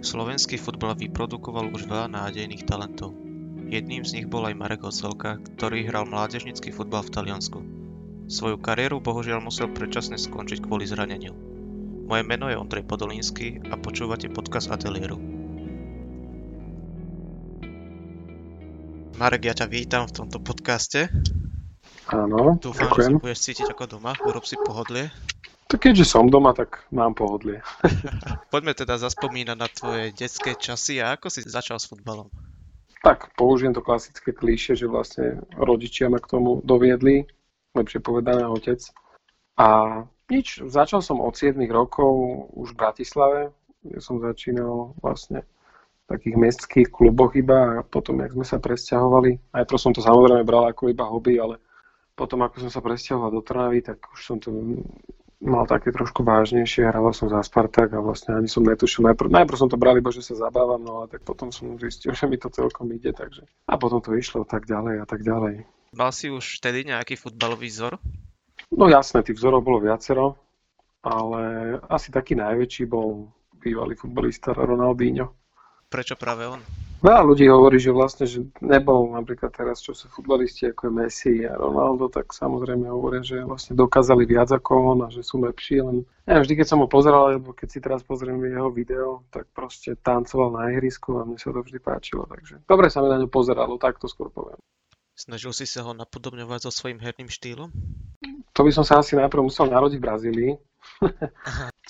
Slovenský futbal vyprodukoval už veľa nádejných talentov. Jedným z nich bol aj Marek Ocelka, ktorý hral mládežnický futbal v Taliansku. Svoju kariéru bohužiaľ musel predčasne skončiť kvôli zraneniu. Moje meno je Ondrej Podolínsky a počúvate podcast Atelieru. Marek, ja ťa vítam v tomto podcaste. Áno, Dúfam, že sa ďakujem. budeš cítiť ako doma, urob si pohodlie. Tak keďže som doma, tak mám pohodlie. Poďme teda zaspomínať na tvoje detské časy a ako si začal s futbalom. Tak, použijem to klasické klíše, že vlastne rodičia ma k tomu doviedli, lepšie povedané otec. A nič, začal som od 7 rokov už v Bratislave, kde som začínal vlastne v takých mestských kluboch iba a potom, jak sme sa presťahovali, aj to som to samozrejme bral ako iba hobby, ale potom, ako som sa presťahoval do Trnavy, tak už som to mal také trošku vážnejšie, hral som za Spartak a vlastne ani som netušil, najprv, najprv som to bral iba, že sa zabávam, no a tak potom som zistil, že mi to celkom ide, takže a potom to išlo tak ďalej a tak ďalej. Mal si už vtedy nejaký futbalový vzor? No jasné, tých vzorov bolo viacero, ale asi taký najväčší bol bývalý futbalista Ronaldinho. Prečo práve on? Veľa ľudí hovorí, že vlastne, že nebol napríklad teraz, čo sú futbalisti ako je Messi a Ronaldo, tak samozrejme hovoria, že vlastne dokázali viac ako on a že sú lepší, len neviem, vždy keď som ho pozeral, alebo keď si teraz pozriem jeho video, tak proste tancoval na ihrisku a mne sa to vždy páčilo, takže dobre sa mi na ňo pozeralo, tak to skôr poviem. Snažil si sa ho napodobňovať so svojím herným štýlom? To by som sa asi najprv musel narodiť v Brazílii,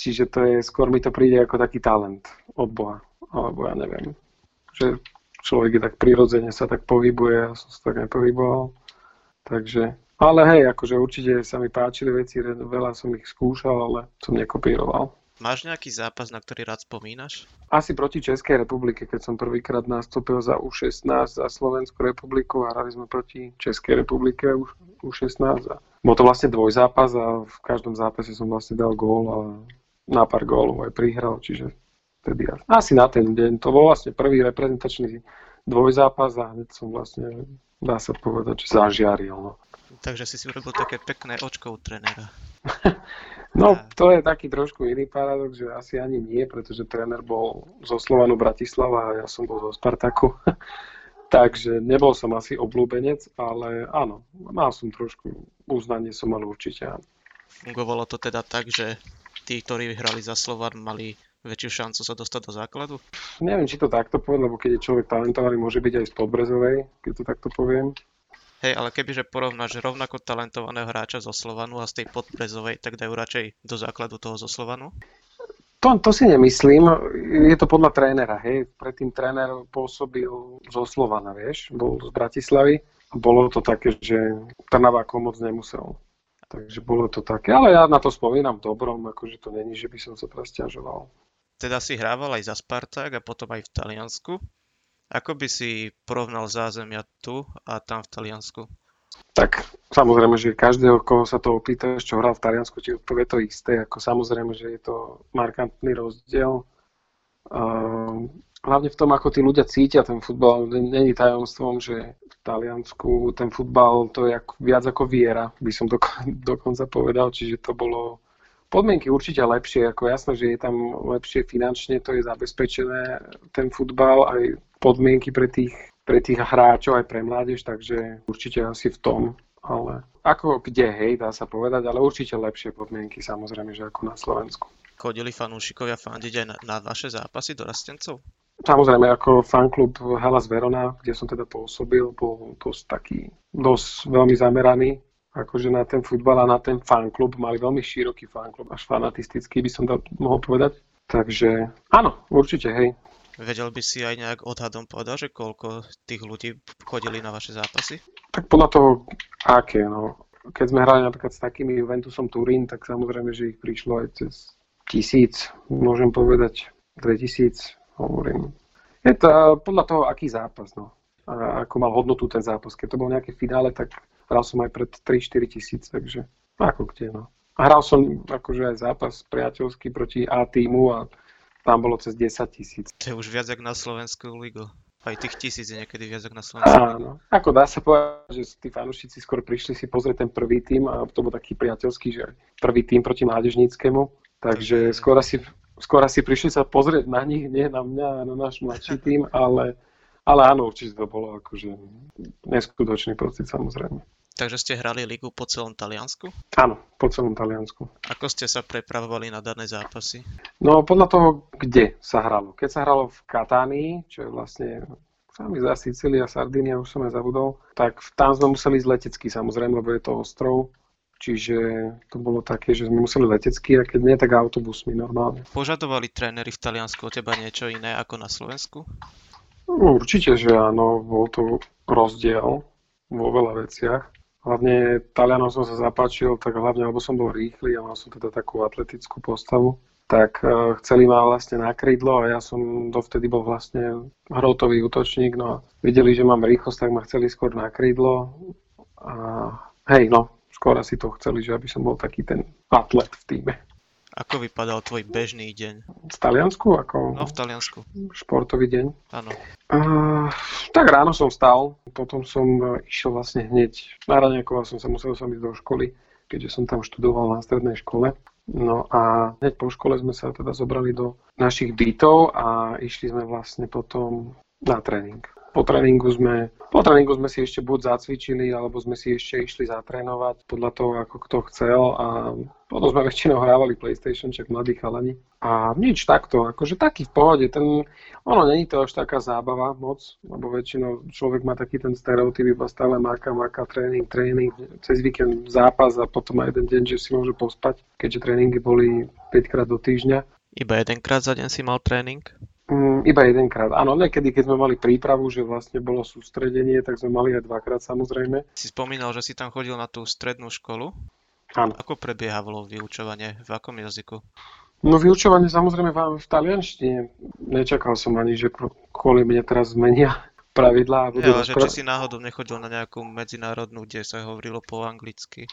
čiže to je, skôr mi to príde ako taký talent od Boha, alebo ja neviem, že človek je tak prirodzene sa tak pohybuje, ja som sa tak nepohyboval, takže, ale hej, akože určite sa mi páčili veci, veľa som ich skúšal, ale som nekopíroval. Máš nejaký zápas, na ktorý rád spomínaš? Asi proti Českej republike, keď som prvýkrát nastúpil za U16 za Slovenskú republiku a hrali sme proti Českej republike U- U16 a bol to vlastne dvojzápas a v každom zápase som vlastne dal gól a na pár gólov aj prihral, čiže vtedy asi na ten deň. To bol vlastne prvý reprezentačný dvojzápas a hneď som vlastne, dá sa povedať, že zažiaril. No. Takže si si urobil také pekné očko u trénera. No, to je taký trošku iný paradox, že asi ani nie, pretože tréner bol zo Slovanu Bratislava a ja som bol zo Spartaku. Takže nebol som asi oblúbenec, ale áno, mal som trošku uznanie, som mal určite. Fungovalo to teda tak, že tí, ktorí hrali za Slovan, mali väčšiu šancu sa dostať do základu? Neviem, či to takto poviem, lebo keď je človek talentovaný, môže byť aj z Podbrezovej, keď to takto poviem. Hej, ale kebyže porovnáš rovnako talentovaného hráča zo Slovanu a z tej Podbrezovej, tak dajú radšej do základu toho zo Slovanu? To, to si nemyslím, je to podľa trénera, hej. Predtým tréner pôsobil zo Slovana, vieš, bol z Bratislavy a bolo to také, že Trnava ako moc nemusel. Takže bolo to také, ale ja na to spomínam dobrom, akože to není, že by som sa teraz ťažoval. Teda si hrával aj za Spartak a potom aj v Taliansku. Ako by si porovnal zázemia tu a tam v Taliansku? Tak samozrejme, že každého, koho sa to opýtaš, čo hral v Taliansku, ti odpovie to isté. Ako samozrejme, že je to markantný rozdiel. Ehm, hlavne v tom, ako tí ľudia cítia ten futbal. Není tajomstvom, že v Taliansku ten futbal to je viac ako viera, by som doko- dokonca povedal. Čiže to bolo podmienky určite lepšie. Ako jasné, že je tam lepšie finančne, to je zabezpečené ten futbal, aj podmienky pre tých, pre tých hráčov, aj pre mládež, takže určite asi v tom. Ale ako kde, hej, dá sa povedať, ale určite lepšie podmienky samozrejme, že ako na Slovensku. Chodili fanúšikovia fandiť aj na, na vaše zápasy dorastencov? Samozrejme, ako fanklub Hellas Verona, kde som teda pôsobil, bol dosť taký, dosť veľmi zameraný akože na ten futbal a na ten fanklub. Mali veľmi široký fanklub, až fanatistický by som to mohol povedať. Takže áno, určite, hej. Vedel by si aj nejak odhadom povedať, že koľko tých ľudí chodili na vaše zápasy? Tak podľa toho, aké, no. Keď sme hrali napríklad s takými Juventusom Turín, tak samozrejme, že ich prišlo aj cez tisíc, môžem povedať, 2000, hovorím. Je to podľa toho, aký zápas, no. A ako mal hodnotu ten zápas. Keď to bol nejaké finále, tak hral som aj pred 3-4 tisíc, takže ako kde, no. A hral som akože aj zápas priateľský proti A týmu a tam bolo cez 10 tisíc. To je už viac jak na Slovensku ligu. Aj tých tisíc je niekedy viac na Slovensku. Áno. Ako dá sa povedať, že tí fanúšici skôr prišli si pozrieť ten prvý tým a to bol taký priateľský, že prvý tým proti mládežníckému. Takže skôr asi skôr asi prišli sa pozrieť na nich, nie na mňa, na náš mladší tým, ale, ale áno, určite to bolo akože neskutočný pocit samozrejme. Takže ste hrali ligu po celom Taliansku? Áno, po celom Taliansku. Ako ste sa prepravovali na dané zápasy? No podľa toho, kde sa hralo. Keď sa hralo v Katánii, čo je vlastne sami za Sicília, Sardinia, už som aj zabudol, tak tam sme museli ísť letecky samozrejme, lebo je to ostrov. Čiže to bolo také, že sme museli letecky a keď nie, tak autobusmi normálne. Požadovali tréneri v Taliansku od teba niečo iné ako na Slovensku? No, určite, že áno, bol to rozdiel vo veľa veciach. Hlavne Talianom som sa zapáčil, tak hlavne, lebo som bol rýchly a mal som teda takú atletickú postavu, tak uh, chceli ma vlastne na krídlo a ja som dovtedy bol vlastne hrotový útočník, no a videli, že mám rýchlosť, tak ma chceli skôr na krídlo a hej, no, skôr asi to chceli, že aby som bol taký ten atlet v týme. Ako vypadal tvoj bežný deň? V Taliansku? Ako No v Taliansku. športový deň? Áno. Uh, tak ráno som vstal, potom som uh, išiel vlastne hneď, na raňakoval som sa, musel som ísť do školy, keďže som tam študoval na strednej škole. No a hneď po škole sme sa teda zobrali do našich bytov a išli sme vlastne potom na tréning. Po tréningu sme, po tréningu sme si ešte buď zacvičili, alebo sme si ešte išli zatrénovať podľa toho, ako kto chcel a potom sme väčšinou hrávali PlayStation, čak mladí chalani. A nič takto, akože taký v pohode, ten, ono není to až taká zábava moc, lebo väčšinou človek má taký ten stereotyp, iba stále máka, máka, tréning, tréning, cez víkend zápas a potom aj jeden deň, že si môže pospať, keďže tréningy boli 5 krát do týždňa. Iba jedenkrát za deň si mal tréning? Mm, iba jedenkrát. Áno, niekedy, keď sme mali prípravu, že vlastne bolo sústredenie, tak sme mali aj dvakrát samozrejme. Si spomínal, že si tam chodil na tú strednú školu. Áno. Ako prebiehalo vyučovanie? V akom jazyku? No vyučovanie samozrejme v, v talianštine. Nečakal som ani, že kvôli mne teraz zmenia pravidlá. Ja, že či si náhodou nechodil na nejakú medzinárodnú, kde sa hovorilo po anglicky.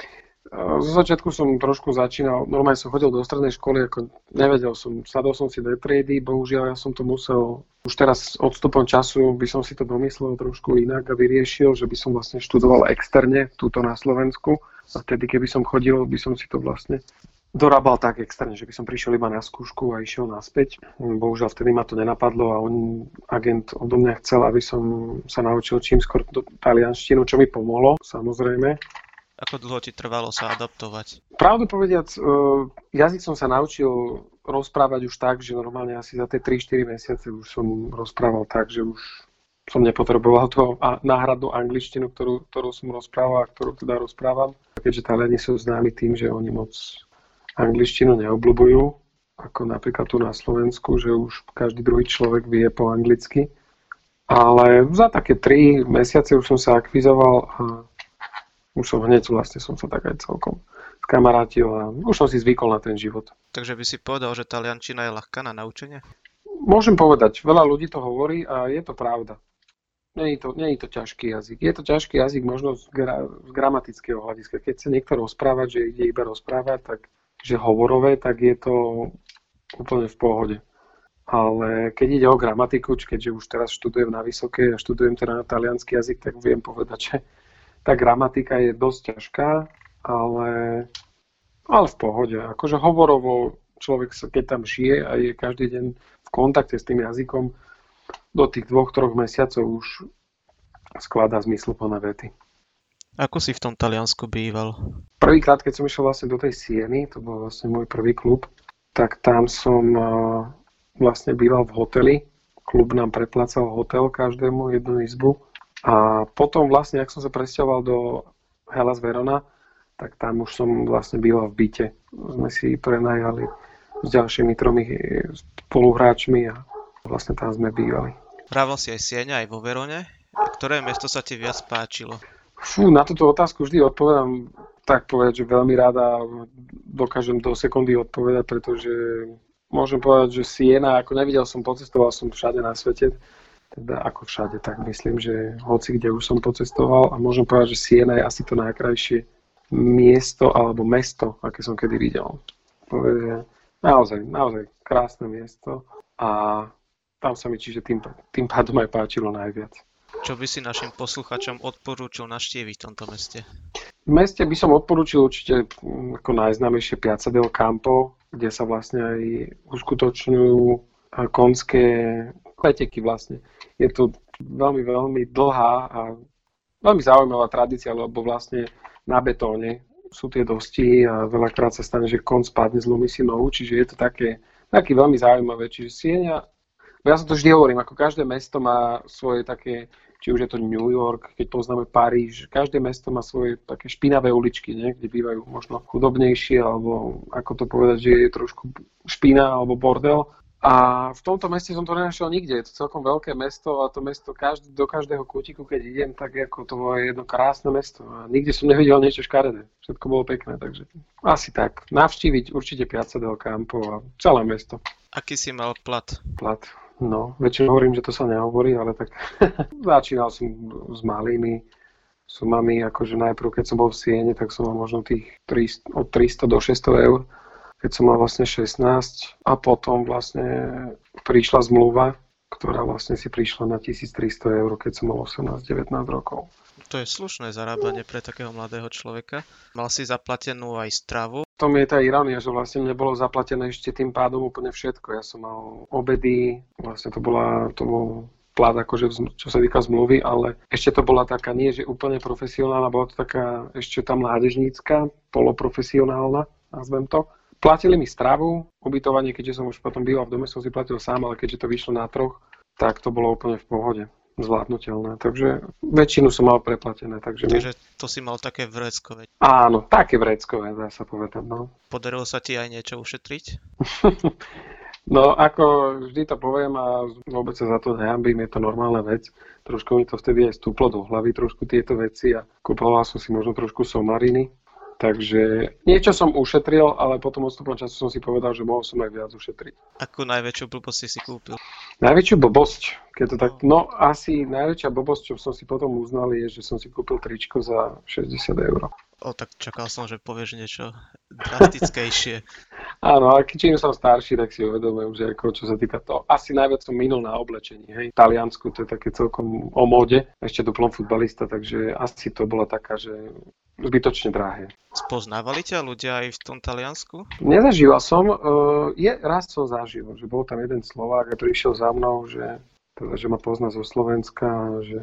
Zo začiatku som trošku začínal, normálne som chodil do strednej školy, ako nevedel som, sadol som si do triedy, bohužiaľ ja som to musel, už teraz odstupom času by som si to domyslel trošku inak a vyriešil, že by som vlastne študoval externe, túto na Slovensku a vtedy keby som chodil, by som si to vlastne dorábal tak externe, že by som prišiel iba na skúšku a išiel naspäť. Bohužiaľ vtedy ma to nenapadlo a on, agent odo mňa chcel, aby som sa naučil čím skôr talianštinu, čo mi pomohlo, samozrejme ako dlho ti trvalo sa adaptovať? Pravdu povediac, e, jazyk som sa naučil rozprávať už tak, že normálne asi za tie 3-4 mesiace už som rozprával tak, že už som nepotreboval a náhradnú angličtinu, ktorú, ktorú som rozprával a ktorú teda rozprávam. Keďže Taliani sú známi tým, že oni moc angličtinu neobľúbujú, ako napríklad tu na Slovensku, že už každý druhý človek vie po anglicky. Ale za také 3 mesiace už som sa akvizoval a už som hneď vlastne som sa tak aj celkom skamarátil a už som si zvykol na ten život. Takže by si povedal, že taliančina je ľahká na naučenie? Môžem povedať, veľa ľudí to hovorí a je to pravda. Je to, je to ťažký jazyk. Je to ťažký jazyk možno z, gra, z gramatického hľadiska. Keď sa niekto rozprávať, že ide iba rozprávať, tak že hovorové, tak je to úplne v pohode. Ale keď ide o gramatiku, keďže už teraz študujem na vysokej a študujem teda na talianský jazyk, tak viem povedať, že tá gramatika je dosť ťažká, ale, ale v pohode. Akože hovorovo človek, sa, keď tam žije a je každý deň v kontakte s tým jazykom, do tých dvoch, troch mesiacov už skladá zmysluplné vety. Ako si v tom Taliansku býval? Prvýkrát, keď som išiel vlastne do tej Sieny, to bol vlastne môj prvý klub, tak tam som vlastne býval v hoteli. Klub nám preplácal hotel každému jednu izbu a potom vlastne, ak som sa presťahoval do Hellas Verona, tak tam už som vlastne býval v byte. Sme si prenajali s ďalšími tromi spoluhráčmi a vlastne tam sme bývali. Hrával si aj Sieňa, aj vo Verone. Ktoré miesto sa ti viac páčilo? Fú, na túto otázku vždy odpovedám tak povedať, že veľmi rada dokážem do sekundy odpovedať, pretože môžem povedať, že Siena, ako nevidel som, pocestoval som všade na svete, teda ako všade, tak myslím, že hoci kde už som pocestoval a môžem povedať, že Siena je asi to najkrajšie miesto alebo mesto, aké som kedy videl. Povedať, naozaj, naozaj krásne miesto a tam sa mi čiže tým, tým pádom aj páčilo najviac. Čo by si našim posluchačom odporúčil naštieviť v tomto meste? V meste by som odporúčil určite mm, ako najznámejšie Piazza del Campo, kde sa vlastne aj uskutočňujú konské leteky vlastne. Je to veľmi, veľmi dlhá a veľmi zaujímavá tradícia, lebo vlastne na betóne sú tie dosti a veľakrát sa stane, že kon spadne, zlomí si nohu, čiže je to také, také veľmi zaujímavé. Čiže Sienia, ja sa to vždy hovorím, ako každé mesto má svoje také, či už je to New York, keď poznáme Paríž, každé mesto má svoje také špinavé uličky, nie? kde bývajú možno chudobnejšie, alebo ako to povedať, že je trošku špina alebo bordel. A v tomto meste som to nenašiel nikde. Je to celkom veľké mesto a to mesto každý, do každého kútiku, keď idem, tak ako to je jedno krásne mesto. A nikde som nevidel niečo škaredé. Všetko bolo pekné, takže asi tak. Navštíviť určite Piazza del Campo a celé mesto. Aký si mal plat? Plat. No, väčšinou hovorím, že to sa nehovorí, ale tak začínal som s malými sumami, akože najprv, keď som bol v Siene, tak som mal možno tých 300, od 300 do 600 eur keď som mal vlastne 16 a potom vlastne prišla zmluva, ktorá vlastne si prišla na 1300 eur, keď som mal 18-19 rokov. To je slušné zarábanie pre takého mladého človeka. Mal si zaplatenú aj stravu. To mi je tá ironia, že vlastne nebolo zaplatené ešte tým pádom úplne všetko. Ja som mal obedy, vlastne to bola, to bol plat akože čo sa týka zmluvy, ale ešte to bola taká nie, že úplne profesionálna, bola to taká ešte tam mládežnícka, poloprofesionálna, nazvem to. Platili mi stravu, ubytovanie, keďže som už potom býval v dome, som si platil sám, ale keďže to vyšlo na troch, tak to bolo úplne v pohode zvládnutelné. Takže väčšinu som mal preplatené. Takže, takže to si mal také vreckové. Áno, také vreckové, dá sa povedať. No. Podarilo sa ti aj niečo ušetriť? no, ako vždy to poviem a vôbec sa za to nehambím, je to normálna vec. Trošku mi to vtedy aj stúplo do hlavy, trošku tieto veci a kupoval som si možno trošku somariny, Takže niečo som ušetril, ale potom odstupom času som si povedal, že mohol som aj viac ušetriť. Akú najväčšiu blbosť si si kúpil? Najväčšiu blbosť, keď to tak... No asi najväčšia blbosť, čo som si potom uznal, je, že som si kúpil tričko za 60 eur. O, tak čakal som, že povieš niečo drastickejšie. Áno, a čím som starší, tak si uvedomujem, že ako, čo sa týka toho, asi najviac som minul na oblečení, hej. V Taliansku to je také celkom o móde, ešte duplom futbalista, takže asi to bola taká, že zbytočne drahé. Spoznávali ťa ľudia aj v tom Taliansku? Nezažíval som. Uh, je, raz som zažil, že bol tam jeden Slovák a prišiel za mnou, že, teda, že ma pozná zo Slovenska, že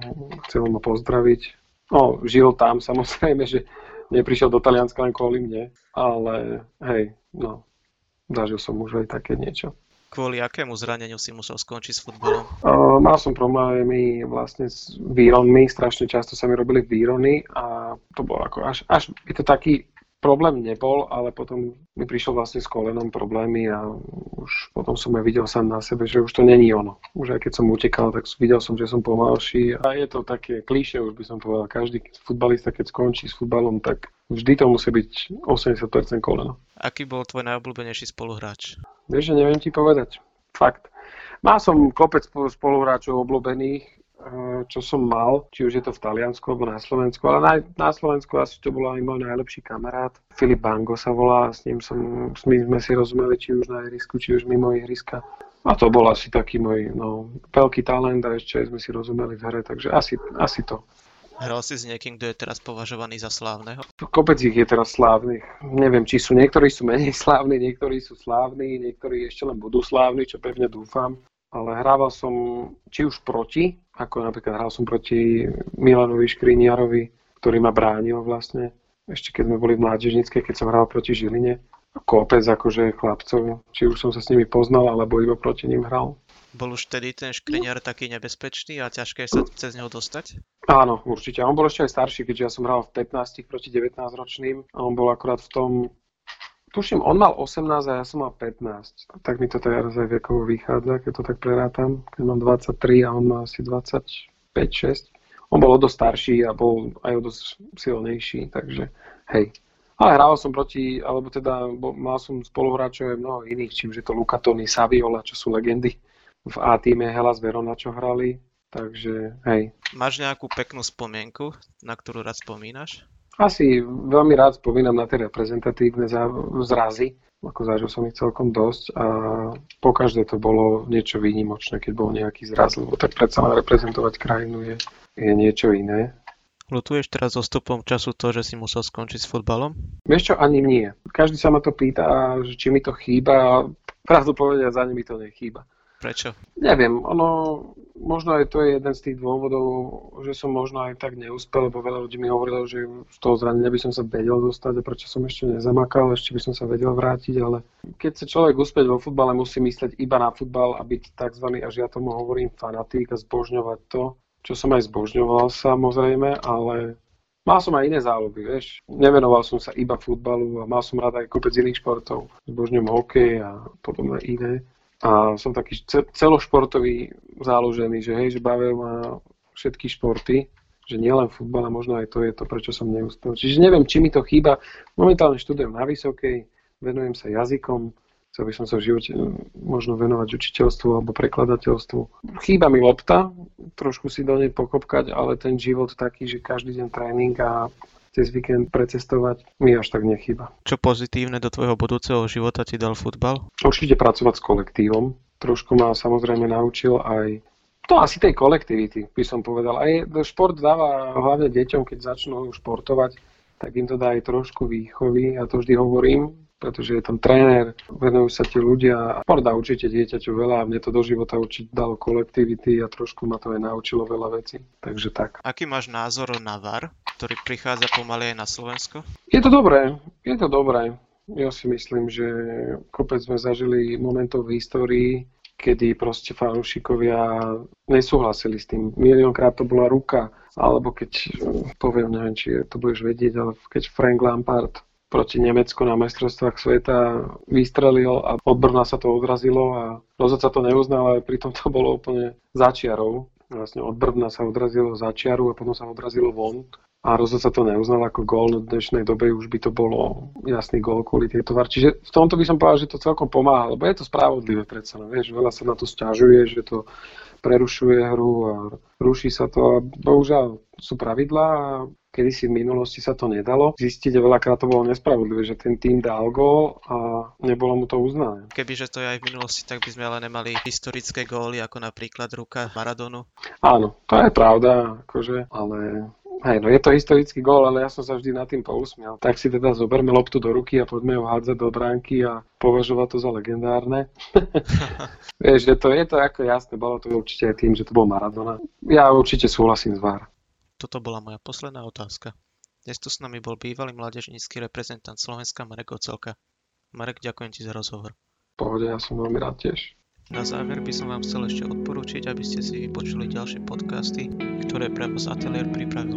chcel ma pozdraviť. No, žil tam samozrejme, že neprišiel do Talianska len kvôli mne, ale hej, no, zažil som už aj také niečo. Kvôli akému zraneniu si musel skončiť s futbolom? Uh, mal som problémy vlastne s výronmi, strašne často sa mi robili výrony a to bolo ako až, až je to taký problém nebol, ale potom mi prišiel vlastne s kolenom problémy a už potom som aj videl sám na sebe, že už to není ono. Už aj keď som utekal, tak videl som, že som pomalší a je to také klíše, už by som povedal, každý futbalista, keď skončí s futbalom, tak vždy to musí byť 80% koleno. Aký bol tvoj najobľúbenejší spoluhráč? Vieš, že neviem ti povedať. Fakt. Mal som kopec spoluhráčov obľúbených, čo som mal, či už je to v Taliansku alebo na Slovensku, ale na, na Slovensku asi to bol aj môj najlepší kamarát. Filip Bango sa volá, s ním som, s ním sme si rozumeli, či už na ihrisku, či už mimo ihriska. A to bol asi taký môj no, veľký talent a ešte sme si rozumeli v hre, takže asi, asi to. Hral si s niekým, kto je teraz považovaný za slávneho? Kopec ich je teraz slávnych. Neviem, či sú niektorí sú menej slávni, niektorí sú slávni, niektorí ešte len budú slávni, čo pevne dúfam ale hrával som či už proti, ako napríklad hral som proti Milanovi Škriniarovi, ktorý ma bránil vlastne, ešte keď sme boli v mládežníckej, keď som hral proti Žiline. Kopec akože chlapcov, či už som sa s nimi poznal, alebo iba proti ním hral. Bol už vtedy ten Škriniar taký nebezpečný a ťažké sa cez neho dostať? Áno, určite. On bol ešte aj starší, keďže ja som hral v 15 proti 19 ročným a on bol akurát v tom tuším, on mal 18 a ja som mal 15. Tak mi to teraz aj vekovo vychádza, keď to tak prerátam. Keď mám 23 a on má asi 25-6. On bol o dosť starší a bol aj o dosť silnejší, takže hej. Ale hral som proti, alebo teda bol, mal som spoluhráčov aj mnoho iných, čím že to Luca Toni, Saviola, čo sú legendy v A týme Hellas Verona, čo hrali. Takže hej. Máš nejakú peknú spomienku, na ktorú rád spomínaš? Asi veľmi rád spomínam na tie reprezentatívne zrazy, ako zažil som ich celkom dosť a po každé to bolo niečo výnimočné, keď bol nejaký zraz, lebo tak predsa len reprezentovať krajinu je, je niečo iné. Lutuješ teraz so stupom času to, že si musel skončiť s futbalom? Vieš čo, ani nie. Každý sa ma to pýta, že či mi to chýba. Pravdu povedia, za nimi to nechýba. Prečo? Neviem, ono, možno aj to je jeden z tých dôvodov, že som možno aj tak neúspel, lebo veľa ľudí mi hovorilo, že z toho zranenia by som sa vedel dostať a prečo som ešte nezamakal, ešte by som sa vedel vrátiť, ale keď sa človek úspeť vo futbale, musí mysleť iba na futbal a byť tzv. až ja tomu hovorím fanatík a zbožňovať to, čo som aj zbožňoval samozrejme, ale mal som aj iné záľuby, vieš. Nevenoval som sa iba futbalu a mal som rád aj kopec iných športov. Zbožňujem hokej a podobné iné. A som taký celošportový záložený, že hej, že bavia ma všetky športy, že nielen futbal, a možno aj to je to, prečo som neúspel. Čiže neviem, či mi to chýba. Momentálne študujem na vysokej, venujem sa jazykom, chcel by som sa v živote možno venovať učiteľstvu alebo prekladateľstvu. Chýba mi lopta, trošku si do nej pokopkať, ale ten život taký, že každý deň tréning a cez víkend precestovať, mi až tak nechýba. Čo pozitívne do tvojho budúceho života ti dal futbal? Určite pracovať s kolektívom. Trošku ma samozrejme naučil aj to asi tej kolektivity, by som povedal. Aj šport dáva hlavne deťom, keď začnú športovať, tak im to dá aj trošku výchovy. Ja to vždy hovorím, pretože je tam tréner, venujú sa ti ľudia. Šport dá určite dieťaťu veľa a mne to do života určite dalo kolektivity a trošku ma to aj naučilo veľa vecí. Takže tak. Aký máš názor na VAR, ktorý prichádza pomaly aj na Slovensko? Je to dobré, je to dobré. Ja si myslím, že kopec sme zažili momentov v histórii, kedy proste fanúšikovia nesúhlasili s tým. Miliónkrát to bola ruka, alebo keď, poviem, neviem, či to budeš vedieť, ale keď Frank Lampard proti Nemecku na majstrovstvách sveta vystrelil a od Brna sa to odrazilo a rozhodca to neuznal, ale pritom to bolo úplne začiarou. Vlastne od Brna sa odrazilo začiaru a potom sa odrazilo von a rozhodca to neuznal ako gól. V dnešnej dobe už by to bolo jasný gól kvôli tejto var. Čiže v tomto by som povedal, že to celkom pomáha, lebo je to spravodlivé predsa. No, vieš, veľa sa na to stiažuje, že to prerušuje hru a ruší sa to a bohužiaľ sú pravidlá a kedy si v minulosti sa to nedalo. Zistiť, veľakrát to bolo nespravodlivé, že ten tým dal gól a nebolo mu to uznané. Kebyže to je aj v minulosti, tak by sme ale nemali historické góly, ako napríklad ruka Maradonu. Áno, to je pravda, akože, ale Hej, no je to historický gól, ale ja som sa vždy nad tým pousmial. Tak si teda zoberme loptu do ruky a poďme ho hádzať do bránky a považovať to za legendárne. Vieš, že to je to ako jasné, bolo to určite aj tým, že to bol Maradona. Ja určite súhlasím s VAR. Toto bola moja posledná otázka. Dnes tu s nami bol bývalý mládežnícky reprezentant Slovenska Marek Ocelka. Marek, ďakujem ti za rozhovor. Pohode, ja som veľmi rád tiež. Na záver by som vám chcel ešte odporúčiť, aby ste si vypočuli ďalšie podcasty, ktoré pre vás Atelier pripravil.